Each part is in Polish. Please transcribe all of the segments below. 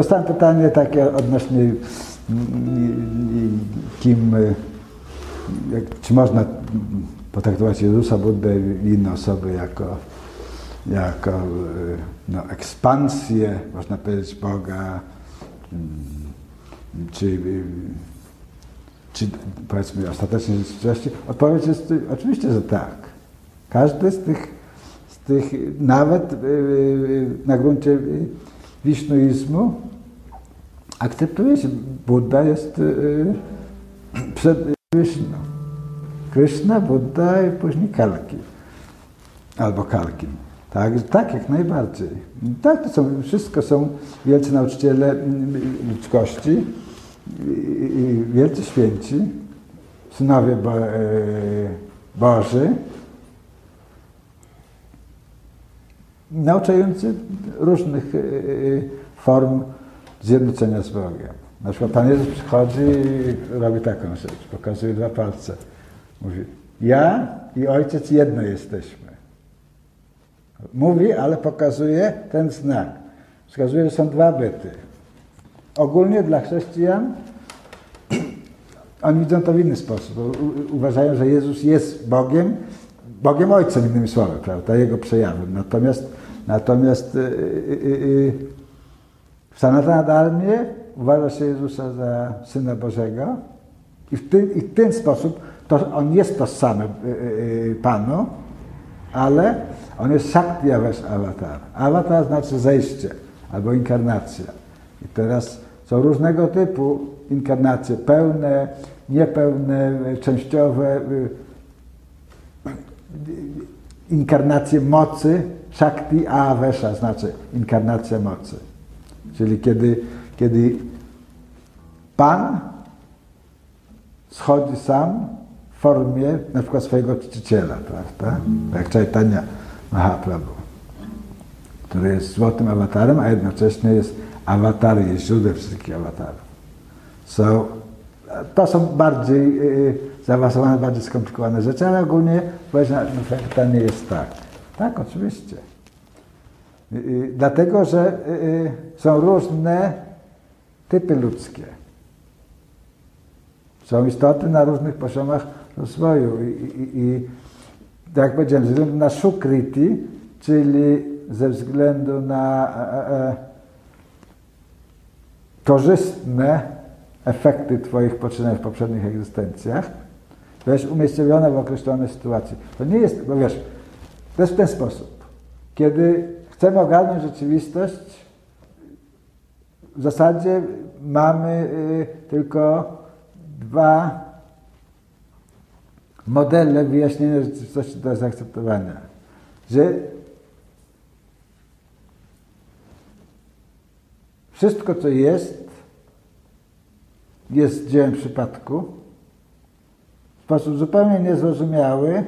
dostałem pytanie takie odnośnie mm, mm, kim, y, jak, czy można potraktować Jezusa, Buddę i inne osoby jako, jako y, no, ekspansję, można powiedzieć, Boga, mm, czy, y, czy powiedzmy ostatecznie rzeczywistości? Odpowiedź jest oczywiście, że tak. Każdy z tych, z tych nawet na gruncie wisznuizmu akceptuje się, Buddha jest yy, przed Krishna. Krishna, Buddha i później Kalki. Albo Kalkin. Tak, tak, jak najbardziej. Tak, to są, wszystko są wielcy nauczyciele ludzkości, wielcy święci, synowie Bo, e, Boży, nauczający różnych e, e, form zjednoczenia z Bogiem. Na przykład Pan Jezus przychodzi i robi taką rzecz, pokazuje dwa palce. Mówi, ja i Ojciec jedno jesteśmy. Mówi, ale pokazuje ten znak. Wskazuje, że są dwa byty. Ogólnie dla chrześcijan oni widzą to w inny sposób. Uważają, że Jezus jest Bogiem, Bogiem Ojcem, innymi słowy, prawda, Jego przejawem. Natomiast, natomiast yy, yy, w Sanatana Dharmie uważa się Jezusa za Syna Bożego i w, i w ten sposób to, on jest tożsamy yy, Panu, ale on jest Shakti Avatar. Avatar znaczy zejście albo inkarnacja. I teraz są różnego typu inkarnacje, pełne, niepełne, częściowe, inkarnacje mocy, Shakti Avesha znaczy inkarnacja mocy. Czyli kiedy, kiedy Pan schodzi sam w formie na przykład swojego czciciela, prawda? Jak Chaitanya Mahaprabhu, który jest złotym awatarem, a jednocześnie jest awatarem, jest źródłem wszystkich awatarów. So, to są bardziej y, zaawansowane, bardziej skomplikowane rzeczy, ale ogólnie powiedziane, no, pytanie jest tak. Tak, oczywiście. Y, y, dlatego, że y, są różne typy ludzkie. Są istoty na różnych poziomach rozwoju. I, i, i tak jak powiedziałem, ze względu na shukriti, czyli ze względu na e, e, korzystne efekty Twoich poczynań w poprzednich egzystencjach, jest umiejscowione w określonej sytuacji. To nie jest, bo wiesz, to jest w ten sposób. Kiedy chcemy ogarnąć rzeczywistość, w zasadzie mamy y, tylko dwa modele wyjaśnienia rzeczywistości do zaakceptowania. Że wszystko, co jest, jest dziełem przypadku w sposób zupełnie niezrozumiały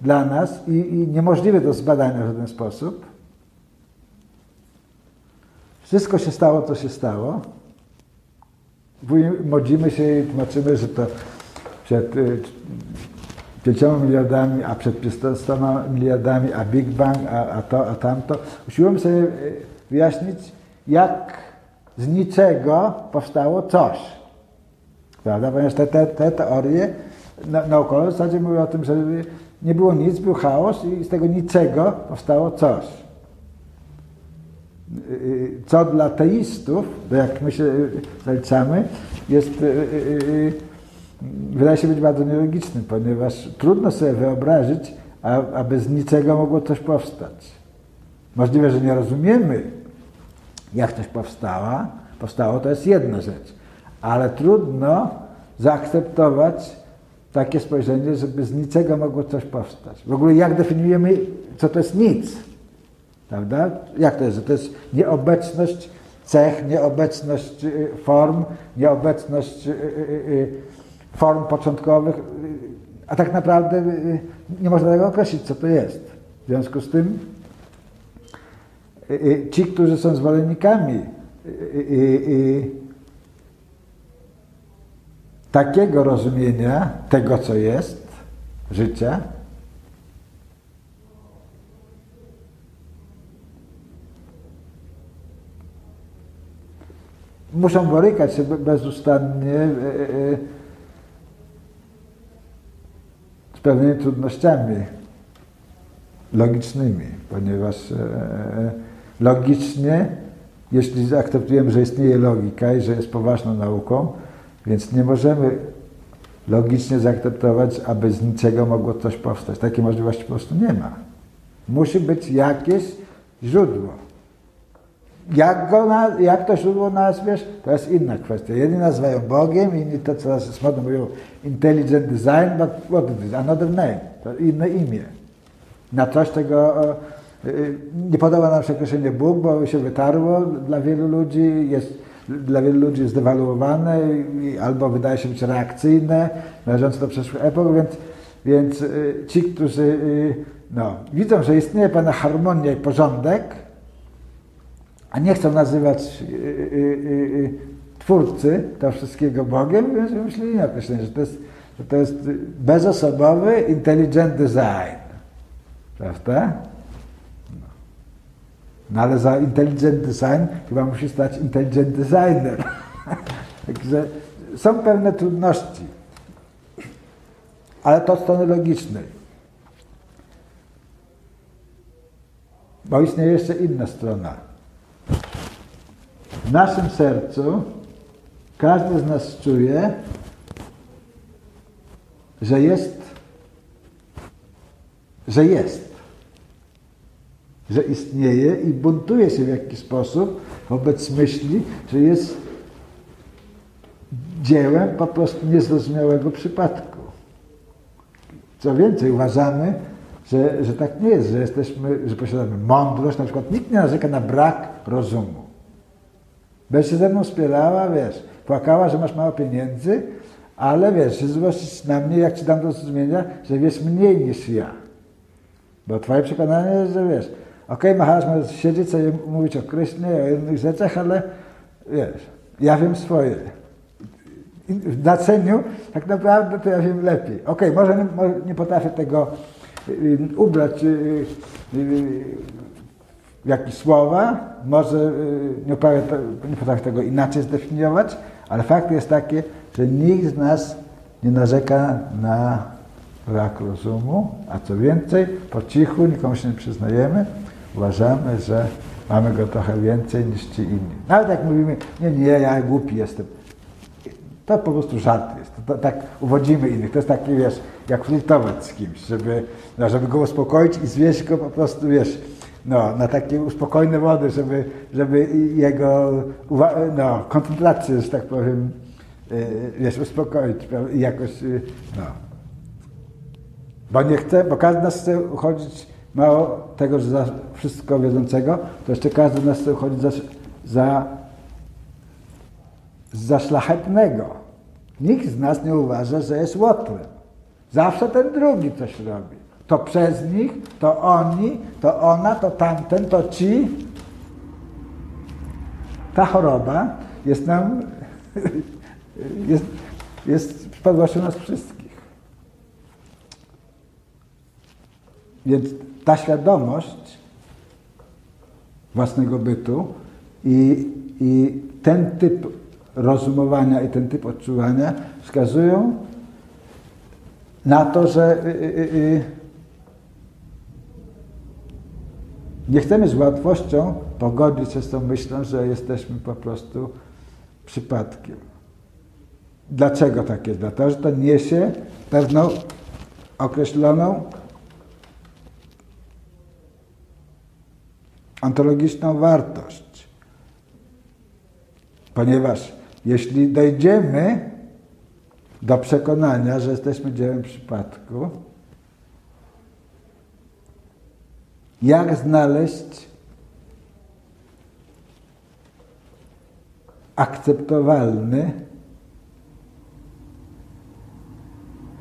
dla nas i, i niemożliwe do zbadania w żaden sposób. Wszystko się stało, co się stało. Modzimy się i tłumaczymy, że to przed y, pięcioma miliardami, a przed 500 miliardami, a Big Bang, a, a to, a tamto. Usiłujemy sobie y, wyjaśnić, jak z niczego powstało coś. Prawda? Ponieważ te, te, te teorie naukowe w zasadzie mówią o tym, że nie było nic, był chaos i z tego niczego powstało coś. Co dla teistów, bo jak my się zaliczamy, jest, wydaje się być bardzo nielogicznym, ponieważ trudno sobie wyobrazić, aby z niczego mogło coś powstać. Możliwe, że nie rozumiemy, jak coś powstała, powstało, to jest jedna rzecz, ale trudno zaakceptować takie spojrzenie, żeby z niczego mogło coś powstać. W ogóle jak definiujemy, co to jest nic? Prawda? Jak to jest? To jest nieobecność cech, nieobecność y, form, nieobecność y, y, form początkowych, a tak naprawdę nie można tego określić, co to jest. W związku z tym ci, którzy są zwolennikami takiego rozumienia tego, co jest, życia, muszą borykać się bezustannie z pewnymi trudnościami logicznymi, ponieważ logicznie, jeśli zaakceptujemy, że istnieje logika i że jest poważną nauką, więc nie możemy logicznie zaakceptować, aby z niczego mogło coś powstać. Takiej możliwości po prostu nie ma. Musi być jakieś źródło. Jak, go na, jak to źródło nazwiesz, to jest inna kwestia. Jedni nazywają Bogiem, inni to, co teraz modno mówią, intelligent design, but what is? Another name. To inne imię. Na coś, czego y, nie podoba nam się określenie Bóg, bo się wytarło dla wielu ludzi, jest dla wielu ludzi jest albo wydaje się być reakcyjne, należące do przeszłych epok, więc, więc y, ci, którzy y, no, widzą, że istnieje pewna harmonia i porządek, a nie chcą nazywać y, twórcy to wszystkiego Bogiem, więc wymyślili określenie, że to jest, że to jest bezosobowy intelligent design. Prawda? No ale za intelligent design chyba musi stać intelligent designer. Także są pewne trudności, ale to od strony logicznej. Bo istnieje jeszcze inna strona. W naszym sercu każdy z nas czuje, że jest, że jest że istnieje i buntuje się w jakiś sposób wobec myśli, że jest dziełem po prostu niezrozumiałego przypadku. Co więcej, uważamy, że, że tak nie jest, że jesteśmy, że posiadamy mądrość, na przykład nikt nie narzeka na brak rozumu. Bez się ze mną spierała, wiesz, płakała, że masz mało pieniędzy, ale wiesz, się złościć na mnie, jak ci dam do zrozumienia, że wiesz mniej niż ja. Bo twoje przekonanie jest, że wiesz, Okej, okay, Maharaj może siedzieć sobie mówić o Krysznie, o innych rzeczach, ale wiesz, ja wiem swoje. W znaczeniu tak naprawdę to ja wiem lepiej. Okej, okay, może, może nie potrafię tego y, ubrać y, y, jakieś słowa, może nie, to, nie potrafię tego inaczej zdefiniować, ale fakt jest taki, że nikt z nas nie narzeka na brak rozumu, a co więcej, po cichu, nikomu się nie przyznajemy, uważamy, że mamy go trochę więcej niż ci inni. Nawet jak mówimy, nie, nie, ja głupi jestem. To po prostu żart jest. To, to, tak uwodzimy innych. To jest taki, wiesz, jak flirtować z kimś, żeby, no, żeby go uspokoić i zwieść go po prostu, wiesz, no, na takie spokojne wody, żeby, żeby jego no, koncentrację, że tak powiem, y, wiesz, uspokoić jakoś, y, no. Bo nie chce, bo każdy nas chce uchodzić Mało tego, że za wszystko wiedzącego, to jeszcze każdy nas chce uchodzić za, za, za szlachetnego. Nikt z nas nie uważa, że jest łotrem. Zawsze ten drugi coś robi. To przez nich, to oni, to ona, to tamten, to ci. Ta choroba jest nam, jest, jest przypadłością nas wszystkich. Więc ta świadomość własnego bytu i, i ten typ rozumowania i ten typ odczuwania wskazują na to, że y, y, y, nie chcemy z łatwością pogodzić się z tą myślą, że jesteśmy po prostu przypadkiem. Dlaczego tak jest? Dlatego, że to niesie pewną określoną ontologiczną wartość. Ponieważ jeśli dojdziemy do przekonania, że jesteśmy dziełem przypadku, jak znaleźć akceptowalny,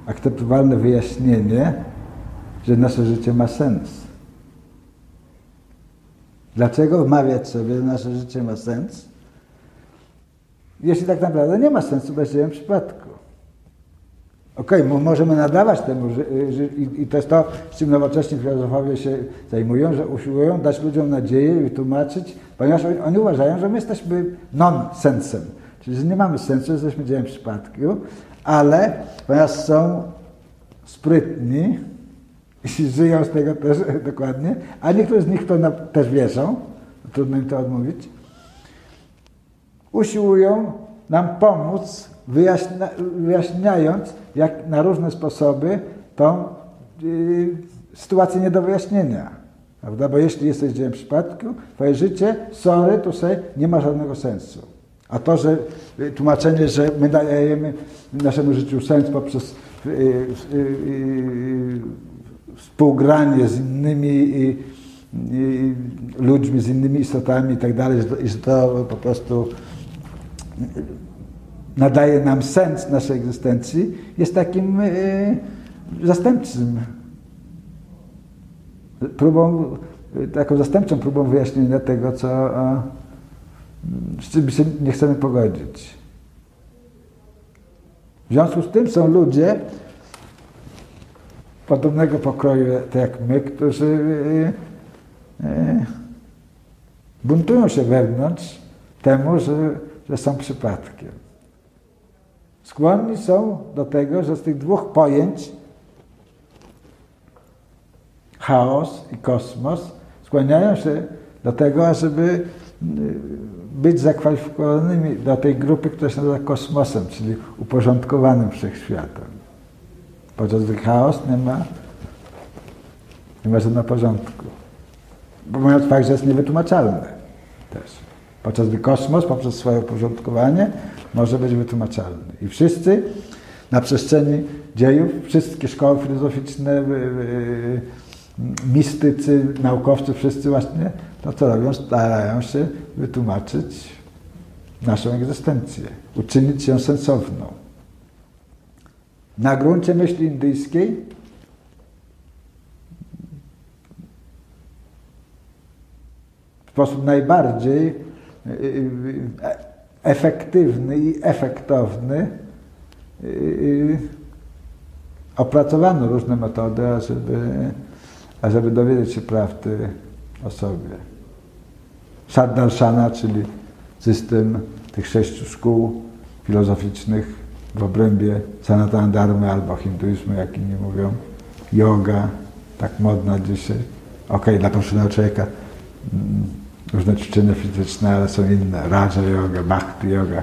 akceptowalne wyjaśnienie, że nasze życie ma sens. Dlaczego wmawiać sobie, że nasze życie ma sens, jeśli tak naprawdę nie ma sensu w właściwym przypadku? Okej, okay, możemy nadawać temu, że, że, i to jest to, z czym nowocześni filozofowie się zajmują, że usiłują dać ludziom nadzieję i tłumaczyć, Ponieważ oni uważają, że my jesteśmy non-sensem, czyli że nie mamy sensu, jesteśmy dziełem przypadku, ale ponieważ są sprytni i żyją z tego też dokładnie, a niektórzy z nich to też wierzą, trudno im to odmówić, usiłują nam pomóc, wyjaśnia, wyjaśniając jak na różne sposoby tą y, sytuację nie do wyjaśnienia. Prawda? Bo jeśli jesteś dziełem przypadku, twoje życie, sorry, sobie nie ma żadnego sensu. A to, że y, tłumaczenie, że my dajemy naszemu życiu sens poprzez y, y, y współgranie z innymi ludźmi, z innymi istotami i tak dalej, że to po prostu nadaje nam sens naszej egzystencji, jest takim zastępczym próbą, taką zastępczą próbą wyjaśnienia tego, co, z czym się nie chcemy pogodzić. W związku z tym są ludzie podobnego pokroju tak jak my, którzy e, e, buntują się wewnątrz temu, że, że są przypadkiem. Skłonni są do tego, że z tych dwóch pojęć chaos i kosmos skłaniają się do tego, żeby y, być zakwalifikowanymi do tej grupy, która się nazywa kosmosem, czyli uporządkowanym wszechświatem. Podczas gdy chaos nie ma, nie ma żadnego porządku. Pomijając fakt, że jest niewytłumaczalny też. Podczas gdy kosmos poprzez swoje uporządkowanie może być wytłumaczalny. I wszyscy na przestrzeni dziejów, wszystkie szkoły filozoficzne, mistycy, naukowcy, wszyscy właśnie to co robią, starają się wytłumaczyć naszą egzystencję, uczynić ją sensowną. Na gruncie myśli indyjskiej w sposób najbardziej y, y, efektywny i efektowny y, opracowano różne metody, ażeby ażeby dowiedzieć się prawdy o sobie. Saddarshana, czyli system tych sześciu szkół filozoficznych w obrębie Sanatana Dharmy albo hinduizmu, jak inni mówią, yoga, tak modna dzisiaj. Okej, okay, dla poszczególnego człowieka mm, różne ćwiczenia fizyczne, ale są inne. Raja yoga, bhakti yoga,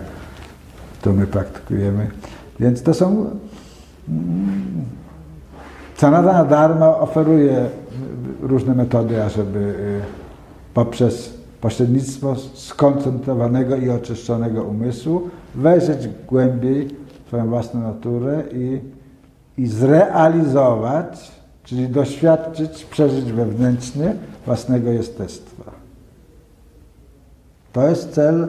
to my praktykujemy. Więc to są mm, Sanatana Dharma oferuje różne metody, ażeby y, poprzez pośrednictwo skoncentrowanego i oczyszczonego umysłu wejrzeć głębiej w swoją własną naturę i, i zrealizować, czyli doświadczyć, przeżyć wewnętrznie własnego jestestwa. To jest cel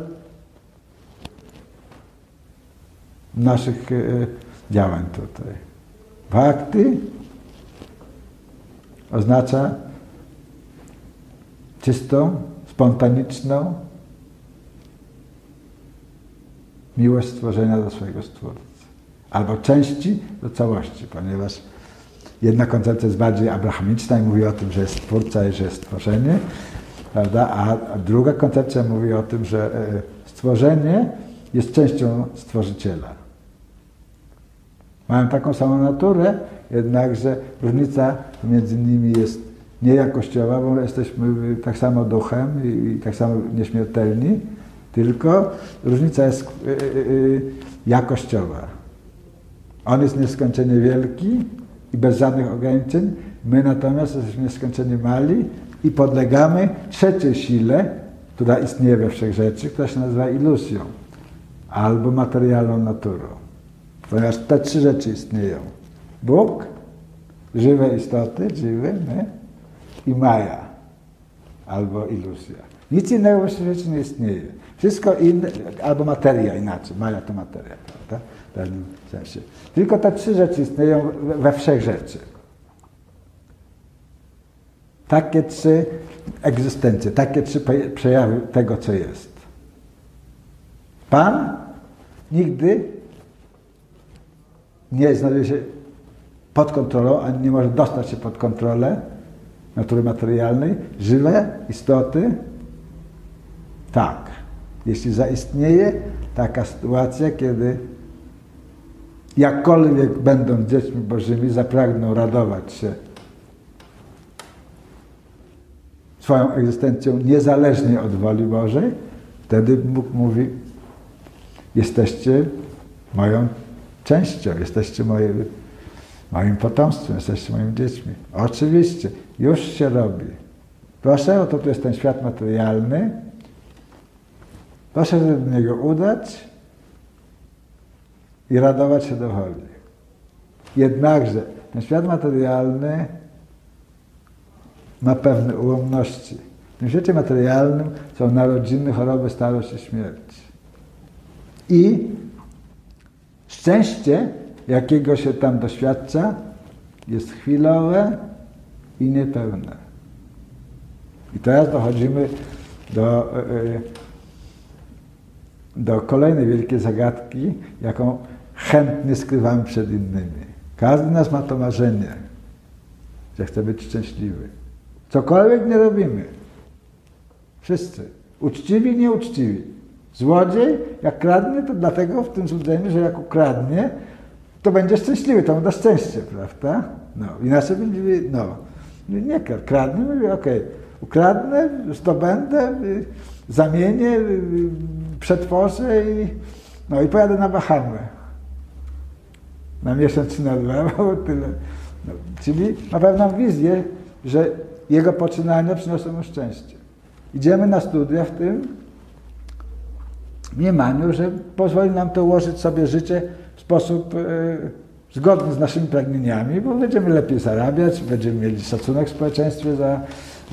naszych y, działań tutaj. Bhakti oznacza czystą, spontaniczną miłość stworzenia do swojego Stwórcy. Albo części do całości, ponieważ jedna koncepcja jest bardziej abrahamiczna i mówi o tym, że jest Stwórca i że jest stworzenie, prawda? a druga koncepcja mówi o tym, że e, stworzenie jest częścią Stworzyciela. Mają taką samą naturę, jednakże różnica między nimi jest niejakościowa, bo jesteśmy tak samo duchem i, tak samo nieśmiertelni, tylko różnica jest y, y, jakościowa. On jest nieskończenie wielki i bez żadnych ograniczeń, my natomiast jesteśmy nieskończenie mali i podlegamy trzeciej sile, która istnieje we wszechrzeczy, która się nazywa iluzją albo materialną naturą. Ponieważ te trzy rzeczy istnieją. Bóg, żywe istoty, żywe, my, i maja, albo iluzja. Nic innego w świecie nie istnieje. Wszystko inne, albo materia inaczej, maja to materia, prawda? W pewnym sensie. Tylko te trzy rzeczy istnieją we wszech rzeczy. Takie trzy egzystencje, takie trzy przejawy tego, co jest. Pan nigdy nie znajduje się pod kontrolą, ani nie może dostać się pod kontrolę natury materialnej. Żywe istoty Tak. Jeśli zaistnieje taka sytuacja, kiedy jakkolwiek będą dziećmi bożymi, zapragną radować się swoją egzystencją niezależnie od woli Bożej, wtedy Bóg mówi, jesteście moją częścią, jesteście moim, moim potomstwem, jesteście moimi dziećmi. Oczywiście, już się robi. Proszę, oto tu jest ten świat materialny. Proszę się do niego udać i radować się do woli. Jednakże ten świat materialny ma pewne ułomności. W tym świecie materialnym są narodziny, choroby, starość i śmierć. I szczęście, jakiego się tam doświadcza, jest chwilowe i niepełne. I teraz dochodzimy do, e, e, do kolejnej wielkiej zagadki, jaką chętnie skrywamy przed innymi. Każdy z nas ma to marzenie, że chce być szczęśliwy. Cokolwiek nie robimy. Wszyscy. Uczciwi, nieuczciwi. Złodziej, jak kradnie, to dlatego w tym złudzeniu, że jak ukradnie, to będzie szczęśliwy, to mu da szczęście, prawda? No, inaczej będzie, no, nie kradnie, mówi, okej, okay, ukradnę, zdobędę, y, zamienię, y, przetworzę i, no i pojadę na Bahamy. Na miesiąc czy na dwa, bo tyle. No, czyli ma pewną wizję, że jego poczynania przyniosą mu szczęście. Idziemy na studia w tym mniemaniu, że pozwoli nam to ułożyć sobie życie w sposób e, zgodny z naszymi pragnieniami, bo będziemy lepiej zarabiać, będziemy mieli szacunek w społeczeństwie za,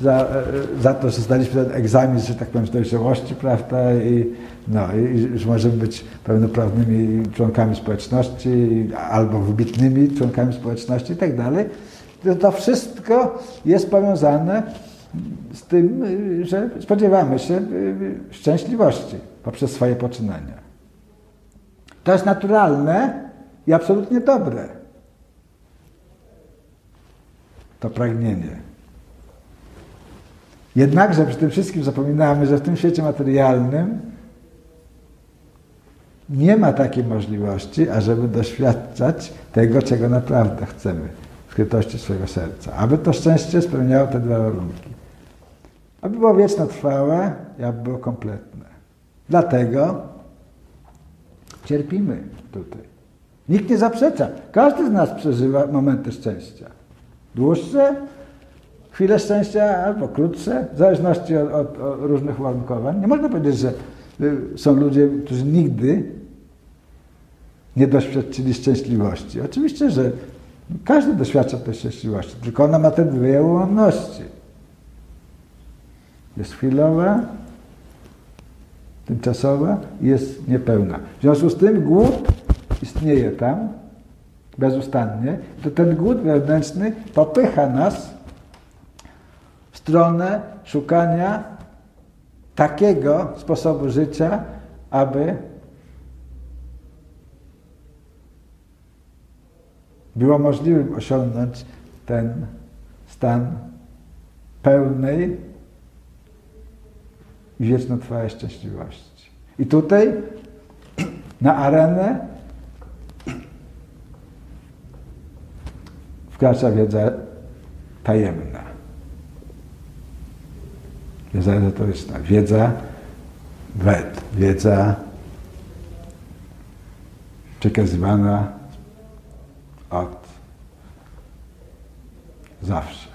za, e, za to, że zdaliśmy ten egzamin, że tak powiem, dojrzałości, prawda, i, no, i że możemy być pełnoprawnymi członkami społeczności albo wybitnymi członkami społeczności i tak dalej. To wszystko jest powiązane z tym, że spodziewamy się szczęśliwości poprzez swoje poczynania. To jest naturalne i absolutnie dobre. To pragnienie. Jednakże przy tym wszystkim zapominamy, że w tym świecie materialnym nie ma takiej możliwości, ażeby doświadczać tego, czego naprawdę chcemy skrytości swojego serca. Aby to szczęście spełniało te dwa warunki. Aby było wieczno trwałe i aby było kompletne. Dlatego cierpimy tutaj. Nikt nie zaprzecza. Każdy z nas przeżywa momenty szczęścia. Dłuższe, chwile szczęścia albo krótsze, w zależności od, od, od różnych uwarunkowań. Nie można powiedzieć, że y, są ludzie, którzy nigdy nie doświadczyli szczęśliwości. Oczywiście, że każdy doświadcza tej szczęśliwości, tylko ona ma te dwie ułomności. Jest chwilowa, tymczasowa i jest niepełna. W związku z tym głód istnieje tam bezustannie, to ten głód wewnętrzny popycha nas w stronę szukania takiego sposobu życia, aby było możliwym osiągnąć ten stan pełnej i wiecznotrwałej szczęśliwości. I tutaj na arenę wkracza wiedza tajemna. Wiedza ezoteryczna, wiedza wed, wiedza przekazywana od zawsze.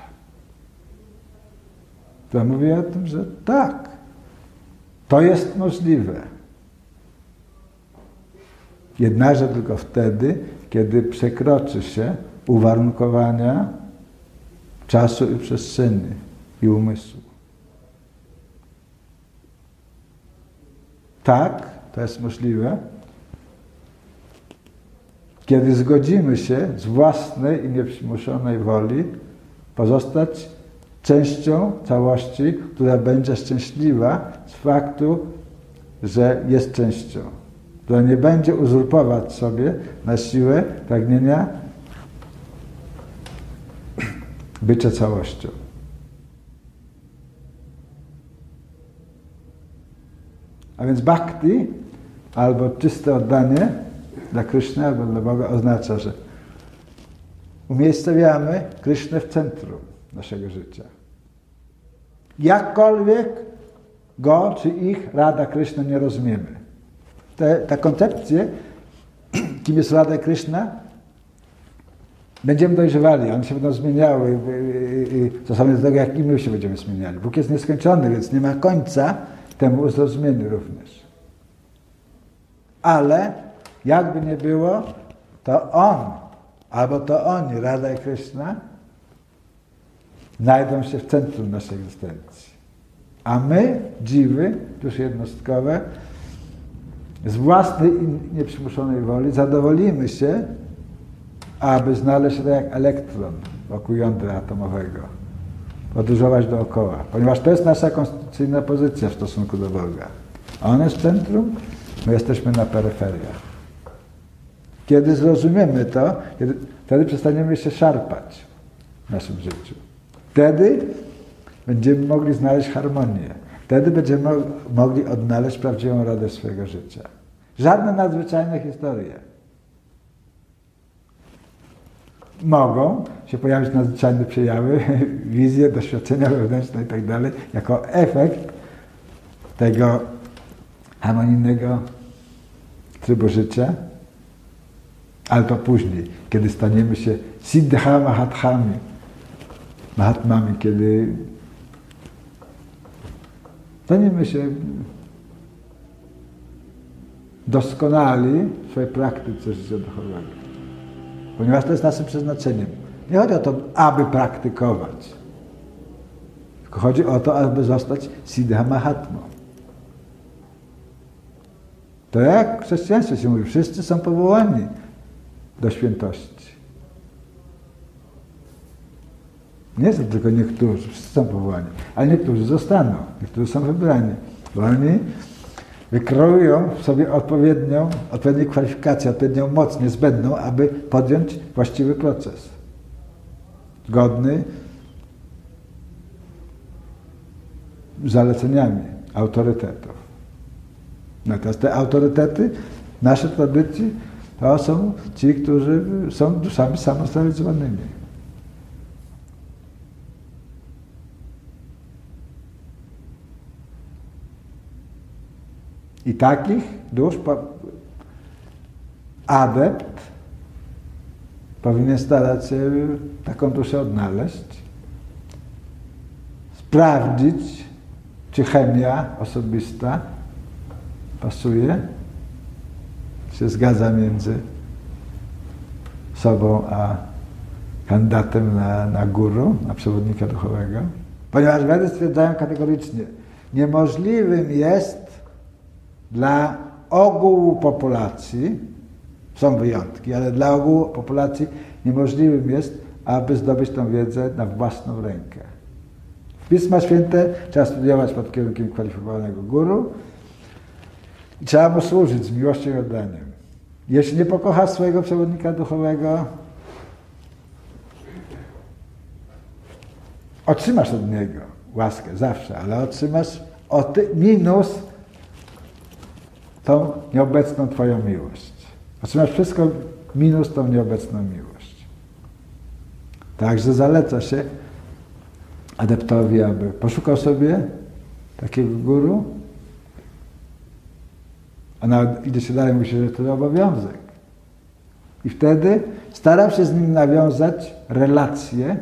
To mówi o tym, że tak, to jest możliwe. Jednakże tylko wtedy, kiedy przekroczy się uwarunkowania czasu i przestrzeni i umysłu. Tak, to jest możliwe, kiedy zgodzimy się z własnej i nieprzymuszonej woli pozostać częścią całości, która będzie szczęśliwa z faktu, że jest częścią, która nie będzie uzurpować sobie na siłę pragnienia bycia całością. A więc bhakti, albo czyste oddanie dla Kryszny, albo dla Boga oznacza, że umiejscowiamy Krysznę w centrum naszego życia. Jakkolwiek go czy ich Rada Kryszna nie rozumiemy. Te, ta koncepcje, kim jest Rada Kryszna, będziemy dojrzewali, one się będą zmieniały stosownie do tego, jak i my się będziemy zmieniali. Bóg jest nieskończony, więc nie ma końca temu zrozumieniu również. Ale jakby nie było, to On, albo to oni, Rada i Krishna, znajdą się w centrum naszej egzystencji. A my, dziwy, dusze jednostkowe, z własnej i nieprzymuszonej woli zadowolimy się, aby znaleźć się tak jak elektron wokół jądra atomowego. Podróżować dookoła. Ponieważ to jest nasza konstytucyjna pozycja w stosunku do Boga. On jest w centrum, my jesteśmy na peryferiach. Kiedy zrozumiemy to, kiedy, wtedy przestaniemy się szarpać w naszym życiu. Wtedy będziemy mogli znaleźć harmonię. Wtedy będziemy mogli odnaleźć prawdziwą radę swojego życia. Żadne nadzwyczajne historie. Mogą się pojawić nadzwyczajne przejawy, wizje, doświadczenia wewnętrzne i tak jako efekt tego harmonijnego trybu życia, ale to później, kiedy staniemy się siddha mahathami, mahatmami, kiedy staniemy się doskonali w swojej praktyce życia duchowego. Ponieważ to jest naszym przeznaczeniem. Nie chodzi o to, aby praktykować. Tylko chodzi o to, aby zostać siddha mahatmą. To jak w chrześcijaństwie się mówi, wszyscy są powołani do świętości. Nie są tylko niektórzy, wszyscy są powołani, ale niektórzy zostaną, niektórzy są wybrani, bo oni wykreują sobie odpowiednią, odpowiednie kwalifikacje, odpowiednią moc niezbędną, aby podjąć właściwy proces. Zgodny z zaleceniami autorytetów. Natomiast te autorytety w naszej tradycji to są ci, którzy są duszami samostabilizowanymi. I takich dusz adept powinien starać się taką duszę odnaleźć, sprawdzić, czy chemia osobista pasuje, się zgadza między sobą a kandydatem na, na guru, na przewodnika duchowego. Ponieważ Wedy stwierdzają kategorycznie, niemożliwym jest dla ogółu populacji, są wyjątki, ale dla ogółu populacji niemożliwym jest, aby zdobyć tę wiedzę na własną rękę. Pisma Święte trzeba studiować pod kierunkiem kwalifikowanego guru i trzeba mu służyć z miłością i oddaniem. Jeśli nie pokochasz swojego przewodnika duchowego, otrzymasz od niego łaskę zawsze, ale otrzymasz minus tą nieobecną Twoją miłość. Otrzymasz wszystko minus tą nieobecną miłość. Także zaleca się adeptowi, aby poszukał sobie takiego guru, a nawet się dalej, mówi się, że to obowiązek. I wtedy starał się z nim nawiązać relacje,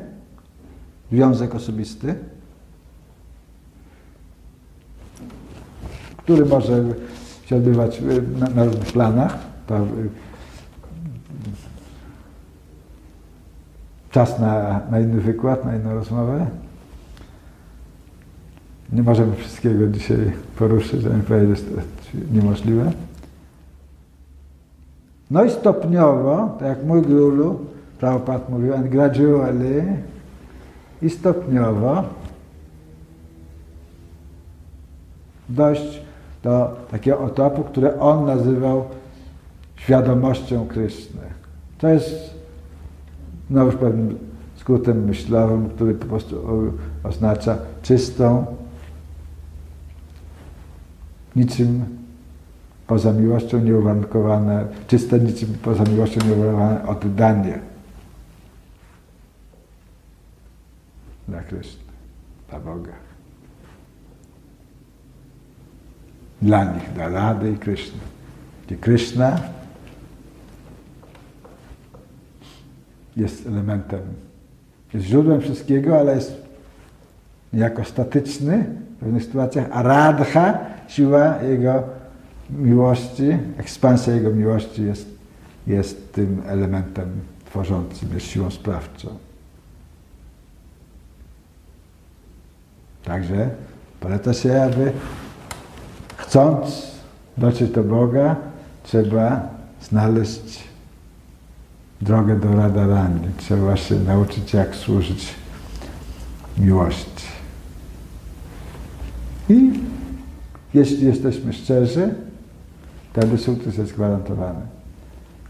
związek osobisty, który może się odbywać na, na różnych planach. To, y, czas na, na inny wykład, na inną rozmowę. Nie możemy wszystkiego dzisiaj poruszyć, żeby powiedzieć, że to jest niemożliwe. No i stopniowo, tak jak mój guru, Prabhupada mówił, and gradually, i stopniowo dojść do takiego otopu, który on nazywał świadomością Kryszny. To jest znowu pewnym skrótem myślowym, który po prostu oznacza czystą, niczym poza miłością nieuwarunkowane, czyste niczym poza miłością nieuwarunkowane oddanie dla Kryszny, dla Boga. Dla nich, dla Rady i Kryszny. Gdzie Kryszna jest elementem, jest źródłem wszystkiego, ale jest niejako statyczny w pewnych sytuacjach, a Radha, siła jego miłości, ekspansja jego miłości jest, jest tym elementem tworzącym, jest siłą sprawczą. Także poleca się, aby chcąc dotrzeć do Boga, trzeba znaleźć drogę do Radharani. Trzeba się nauczyć, jak służyć miłości. I jeśli jesteśmy szczerzy, wtedy sukces jest gwarantowany.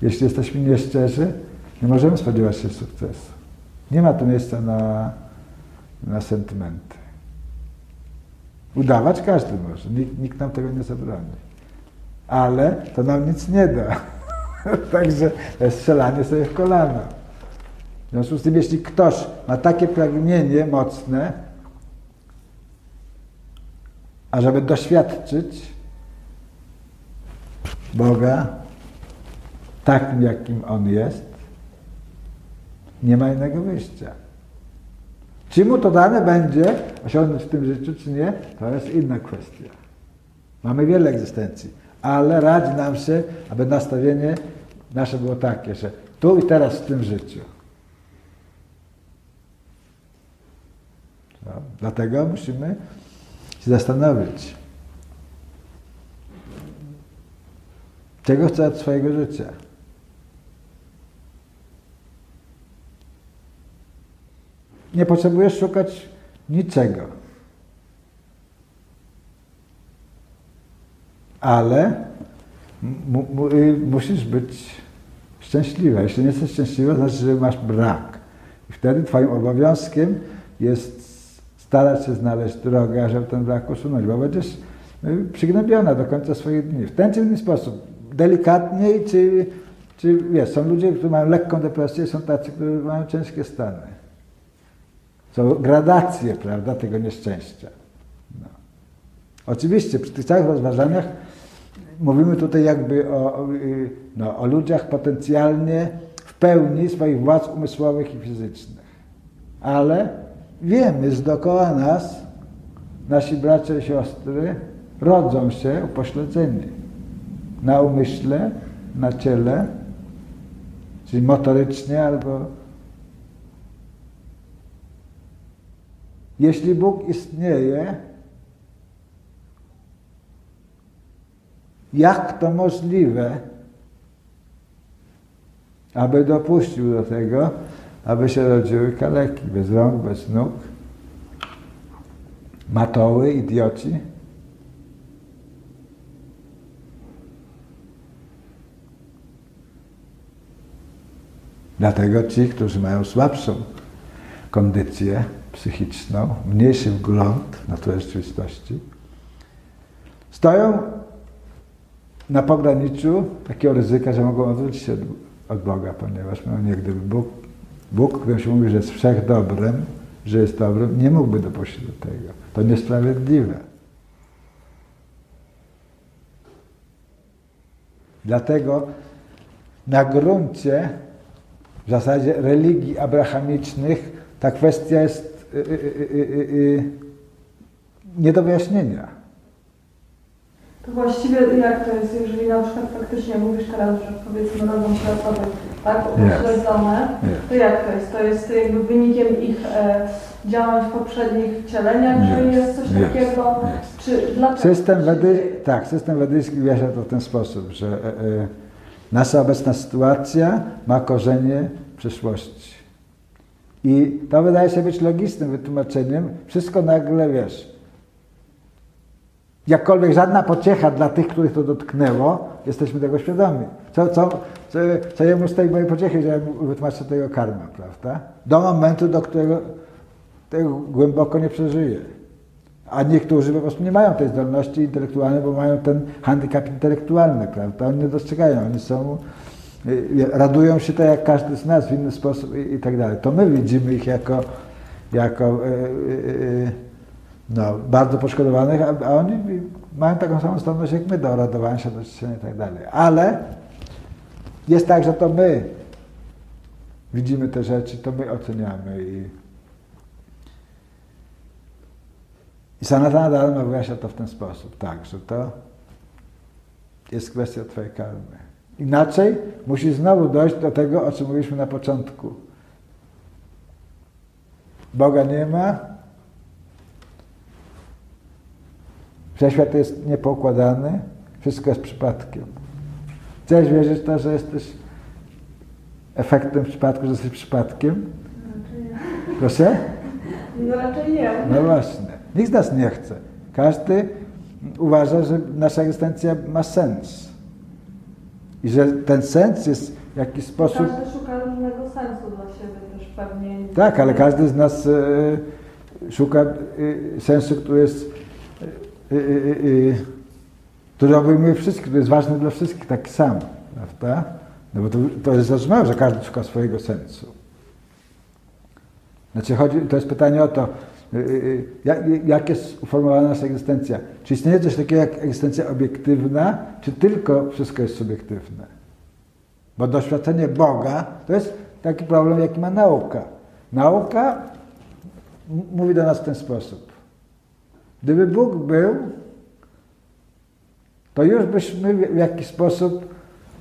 Jeśli jesteśmy nieszczerzy, nie możemy spodziewać się sukcesu. Nie ma tu miejsca na, na sentymenty. Udawać każdy może, nikt, nikt nam tego nie zabroni. Ale to nam nic nie da. Także jest strzelanie sobie w kolano. W związku z tym, jeśli ktoś ma takie pragnienie mocne, ażeby doświadczyć Boga takim, jakim On jest, nie ma innego wyjścia. Czy mu to dane będzie osiągnąć w tym życiu, czy nie, to jest inna kwestia. Mamy wiele egzystencji, ale radzi nam się, aby nastawienie nasze było takie, że tu i teraz w tym życiu. No, dlatego musimy się zastanowić, czego chcę od swojego życia. Nie potrzebujesz szukać niczego. Ale y, musisz być szczęśliwa. Jeśli nie jesteś szczęśliwa, znaczy, że masz brak. I wtedy twoim obowiązkiem jest starać się znaleźć drogę, żeby ten brak usunąć, bo będziesz y, przygnębiona do końca swoich dni. W ten czy inny sposób. Delikatniej, czy, czy wiesz, są ludzie, którzy mają lekką depresję, są tacy, którzy mają ciężkie stany. Są gradacje, prawda, tego nieszczęścia. No. Oczywiście przy tych całych rozważaniach mówimy tutaj jakby o, o, y, no, o ludziach potencjalnie w pełni swoich władz umysłowych i fizycznych. Ale wiemy, że dookoła nas nasi bracia i siostry rodzą się upośledzeni. Na umyśle, na ciele, czyli motorycznie albo Jeśli Bóg istnieje, jak to możliwe, aby dopuścił do tego, aby się rodziły kaleki, bez rąk, bez nóg, matoły, idioci? Dlatego ci, którzy mają słabszą kondycję, psychiczną, mniejszy wgląd na tę rzeczywistości, stoją na pograniczu takiego ryzyka, że mogą odwrócić się od Boga, ponieważ no, nie gdyby Bóg, Bóg, którym się mówi, że jest wszechdobrym, że jest dobrym, nie mógłby dopuścić do tego. To niesprawiedliwe. Dlatego na gruncie w zasadzie religii abrahamicznych ta kwestia jest Y, y, y, nie do wyjaśnienia. To właściwie jak to jest, jeżeli na przykład faktycznie mówisz teraz, że powiedzmy się osoby tak, upośledzone, yes. to jak to jest? To jest jakby wynikiem ich e, działań w poprzednich wcieleniach, yes. że jest coś yes. takiego? Czy dlaczego? System wedy, tak, system wedyjski wyjaśnia to w ten sposób, że e, e, nasza obecna sytuacja ma korzenie w przeszłości. I to wydaje się być logicznym wytłumaczeniem. Wszystko nagle, wiesz, jakkolwiek żadna pociecha dla tych, których to dotknęło, jesteśmy tego świadomi. Co, co, co, co jemu z tej mojej pociechy, że ja wytłumaczę tego karma, prawda? Do momentu, do którego tego głęboko nie przeżyje. A niektórzy po prostu nie mają tej zdolności intelektualnej, bo mają ten handicap intelektualny, prawda? Oni nie dostrzegają, oni są, y, radują się tak jak każdy z nas w inny sposób i, i tak dalej. To my widzimy ich jako, jako yy, yy, no, bardzo poszkodowanych, a, a, oni mają taką samą zdolność jak my do radowania się, do czyszczenia i tak dalej. Ale jest tak, że to my widzimy te rzeczy, to my oceniamy i I Sanatana Dharma wyjaśnia to w ten sposób, tak, że to jest kwestia Twojej karmy. Inaczej musisz znowu dojść do tego, o czym mówiliśmy na początku. Boga nie ma. Wszechświat jest niepokładany. Wszystko jest przypadkiem. Chcesz wierzyć w to, że jesteś efektem w przypadku, że jesteś przypadkiem? Raczej nie. Proszę? No raczej nie. No właśnie. Nikt z nas nie chce. Każdy uważa, że nasza egzystencja ma sens. I że ten sens jest w jakiś sposób. Każdy szuka różnego sensu dla siebie też pewnie. Tak, ale każdy z nas e, szuka e, sensu, który jest. E, który obejmuje wszystkich, który jest ważny dla wszystkich, taki sam. Prawda? No bo to, to jest zrozumiałe, że każdy szuka swojego sensu. Znaczy chodzi, to jest pytanie o to, Y, y, y, jak jest uformowana nasza egzystencja? Czy istnieje coś takiego jak egzystencja obiektywna, czy tylko wszystko jest subiektywne? Bo doświadczenie Boga to jest taki problem, jaki ma nauka. Nauka mówi do nas w ten sposób. Gdyby Bóg był, to już byśmy w jakiś sposób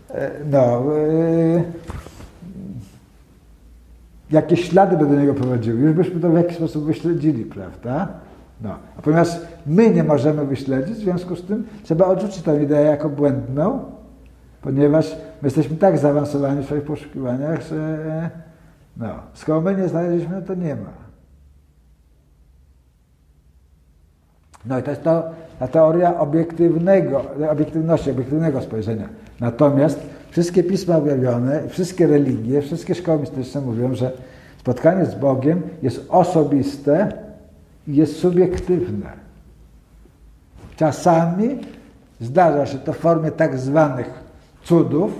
e, no, jakie ślady by do niego prowadziły. Już byśmy to w jakiś sposób wyśledzili, prawda? No. Ponieważ my nie możemy wyśledzić, w związku z tym trzeba odrzucić tę ideę jako błędną, ponieważ my jesteśmy tak zaawansowani w swoich poszukiwaniach, że no, skoro my nie znaleźliśmy, to nie ma. No i to jest to, ta teoria obiektywnego, obiektywności, obiektywnego spojrzenia. Natomiast Wszystkie pisma objawione, wszystkie religie, wszystkie szkoły mistyczne mówią, że spotkanie z Bogiem jest osobiste i jest subiektywne. Czasami zdarza się to w formie tak zwanych cudów,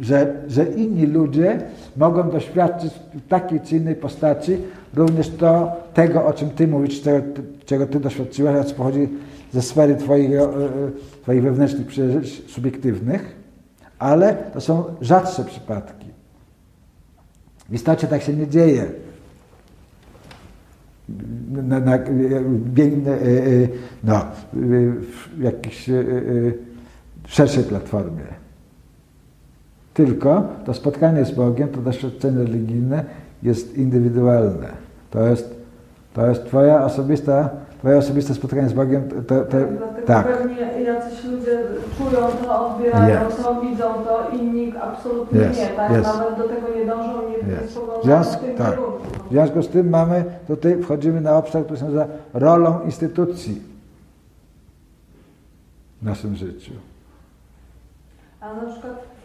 że, że inni ludzie mogą doświadczyć w takiej czy innej postaci również to, tego, o czym Ty mówisz, czego, czego Ty doświadczyłeś, a co pochodzi ze sfery Twojego, e, e, Twoich wewnętrznych przeżyć subiektywnych, ale to są rzadsze przypadki. W istocie tak się nie dzieje. Na, na, e, no, w jakiejś szerszej platformie. Tylko to spotkanie z Bogiem, to doświadczenie religijne jest indywidualne. To jest, to jest Twoja osobista Twoje osobiste spotkanie z Bogiem to, to, tak. tak. pewnie jacyś ludzie czują to, odbierają yes. to, widzą to, inni absolutnie yes. nie, tak? Yes. Nawet do tego nie dążą, nie, yes. tym tak. W związku z tym mamy, tutaj wchodzimy na obszar, który się nazywa rolą instytucji w naszym życiu. A na przykład...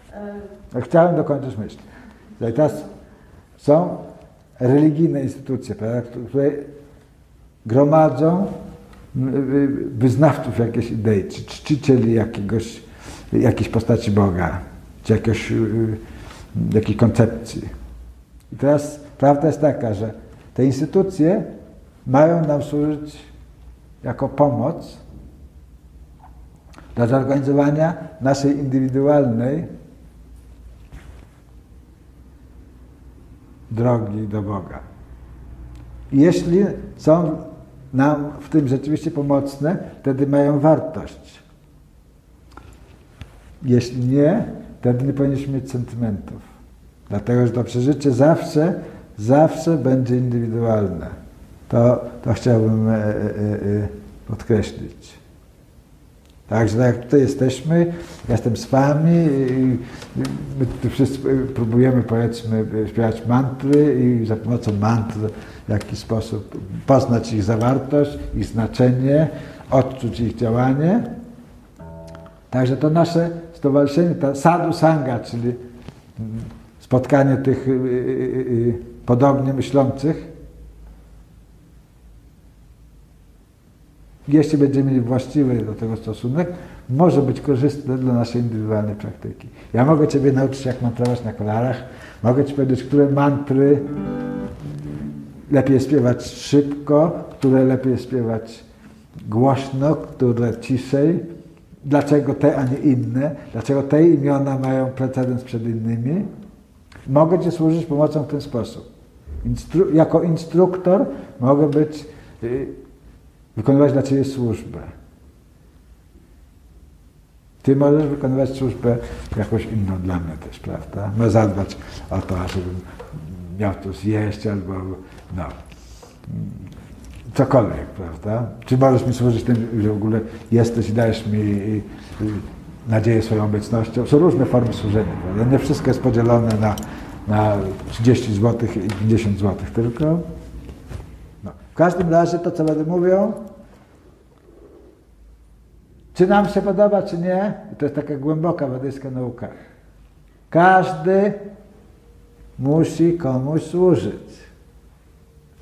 Yy... Chciałem dokończyć myśl. Teraz są religijne instytucje, które gromadzą wyznawców jakiejś idei, czy czcicieli jakiegoś, jakiejś postaci Boga, czy jakiegoś, y, jakiejś koncepcji. I teraz prawda jest taka, że te instytucje mają nam służyć jako pomoc dla zorganizowania naszej indywidualnej drogi do Boga. Jeśli są nam w tym rzeczywiście pomocne, wtedy mają wartość. Jeśli nie, wtedy nie powinniśmy mieć sentymentów. Dlatego, że to przeżycie zawsze, zawsze będzie indywidualne. To, to chciałbym e, e, e, podkreślić. Także tak jak tutaj jesteśmy, ja jestem z Wami my tu wszyscy próbujemy powiedzmy śpiewać mantry i za pomocą mantr w jakiś sposób poznać ich zawartość, ich znaczenie, odczuć ich działanie. Także to nasze stowarzyszenie, ta sadhu sangha, czyli spotkanie tych y, y, y, podobnie myślących, jeśli będziemy mieli właściwy do tego stosunek, może być korzystne dla naszej indywidualnej praktyki. Ja mogę Ciebie nauczyć, jak mantrować na kolarach, mogę Ci powiedzieć, które mantry lepiej śpiewać szybko, które lepiej śpiewać głośno, które ciszej, dlaczego te, a nie inne, dlaczego te imiona mają precedens przed innymi. Mogę Ci służyć pomocą w ten sposób. Instru jako instruktor mogę być, y, wykonywać dla Ciebie służbę. Ty możesz wykonywać służbę jakąś inną dla mnie też, prawda? Możesz zadbać o to, żebym miał to zjeść albo no, cokolwiek, prawda? Czy możesz mi służyć tym, że w ogóle jesteś i dajesz mi nadzieję swoją obecnością? Są różne formy służenia, prawda? Nie wszystko jest podzielone na, na 30 zł i 50 zł, tylko no. W każdym razie to, co będę mówią, czy nam się podoba, czy nie, to jest taka głęboka wedyjska nauka. Każdy musi komuś służyć.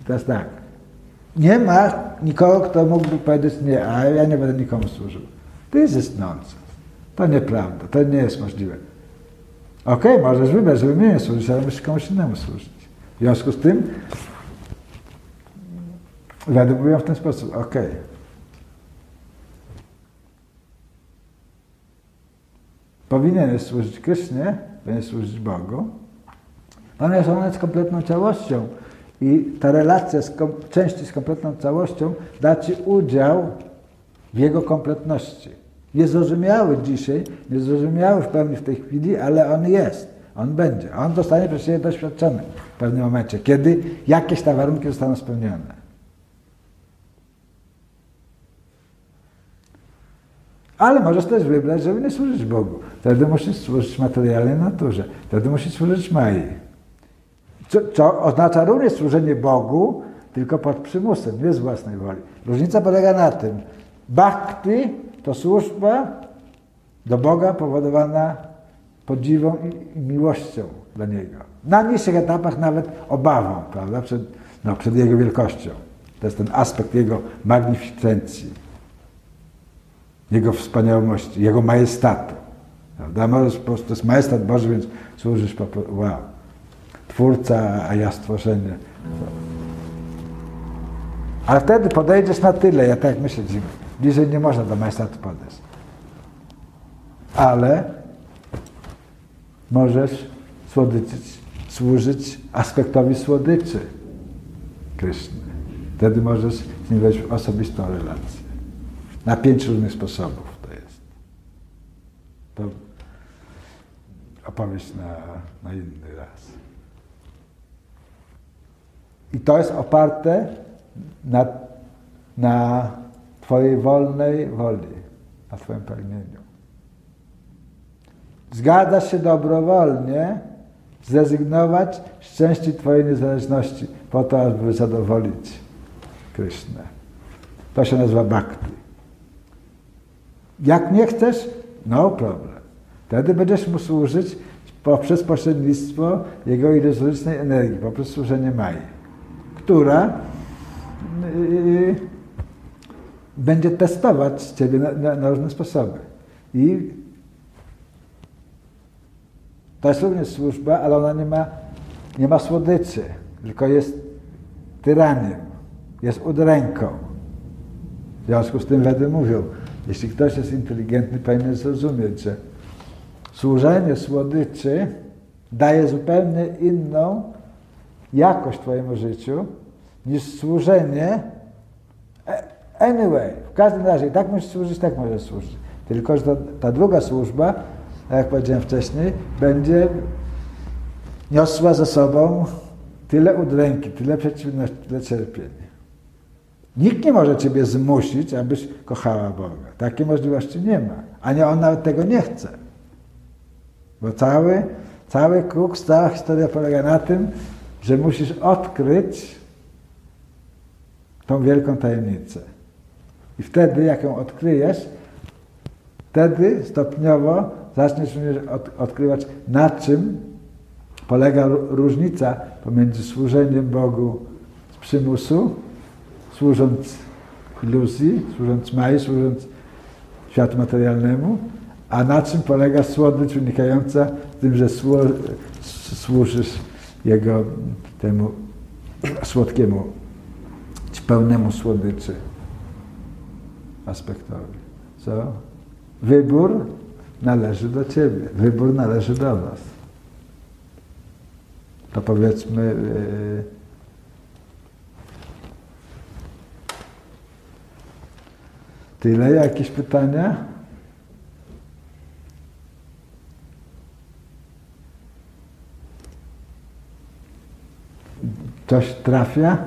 Teraz tak. Nie ma nikogo, kto mógłby powiedzieć nie, a ja nie będę nikomu służył. This is nonsense. To nieprawda, to nie jest możliwe. Okej, okay, możesz wybrać, żeby mnie nie służyć, ale musisz komuś innemu służyć. W związku z tym Wedy mówią w ten sposób, okej. Okay. Powinieneś służyć Krysznie, powinieneś służyć Bogu, ponieważ ona jest kompletną całością. I ta relacja z części z kompletną całością da Ci udział w jego kompletności. Niezrozumiały dzisiaj, niezrozumiały w pełni w tej chwili, ale on jest, on będzie. On zostanie przez siebie doświadczony w pewnym momencie, kiedy jakieś te warunki zostaną spełnione. Ale możesz też wybrać, żeby nie służyć Bogu. Wtedy musisz służyć materialnej naturze. Wtedy musisz służyć Mai. Co, co oznacza również służenie Bogu, tylko pod przymusem, nie z własnej woli. Różnica polega na tym. Bhakti to służba do Boga powodowana podziwą i, i miłością dla Niego. Na niższych etapach nawet obawą, prawda, przed, no, przed Jego wielkością. To jest ten aspekt Jego magnificencji, Jego wspaniałości, Jego majestatu. Prawda? Możesz po prostu, to jest majestat Boży, więc służysz po wow. Twórca, a ja stworzenie. Ale wtedy podejdziesz na tyle, ja tak myślę, że bliżej nie można do majestatu podejść. Ale możesz słodyczyć, służyć aspektowi słodyczy Kryszny. Wtedy możesz z nim wejść w osobistą relację. Na pięć różnych sposobów to jest. To opowieść na, na inny raz. I to jest oparte na, na Twojej wolnej woli, na Twoim pragnieniu. Zgadzasz się dobrowolnie zrezygnować z części Twojej niezależności po to, aby zadowolić Krysznę. To się nazywa bhakti. Jak nie chcesz, no problem. Wtedy będziesz mu służyć poprzez pośrednictwo jego iluzorycznej energii, poprzez służenie Mai która yy, będzie testować Ciebie na, na, na, różne sposoby. I to jest również służba, ale ona nie ma, nie ma słodyczy, tylko jest tyraniem, jest udręką. W związku z tym Wedy mówią, jeśli ktoś jest inteligentny, powinien zrozumieć, że służenie słodyczy daje zupełnie inną jakość Twojemu życiu niż służenie. Anyway, w każdym razie, tak musisz służyć, tak możesz służyć. Tylko, że ta, druga służba, tak jak powiedziałem wcześniej, będzie niosła ze sobą tyle udręki, tyle przeciwności, tyle cierpień. Nikt nie może Ciebie zmusić, abyś kochała Boga. Takiej możliwości nie ma. Ani On nawet tego nie chce. Bo cały, cały kruk, cała historia polega na tym, że musisz odkryć tą wielką tajemnicę. I wtedy, jak ją odkryjesz, wtedy stopniowo zaczniesz od, odkrywać, na czym polega różnica pomiędzy służeniem Bogu z przymusu, służąc iluzji, służąc Mai, służąc światu materialnemu, a na czym polega słodycz wynikająca z tym, że służysz jego temu słodkiemu, czy pełnemu słodyczy aspektowi. Co? Wybór należy do Ciebie, wybór należy do nas. To powiedzmy, yy, tyle. Jakieś pytania? Coś trafia?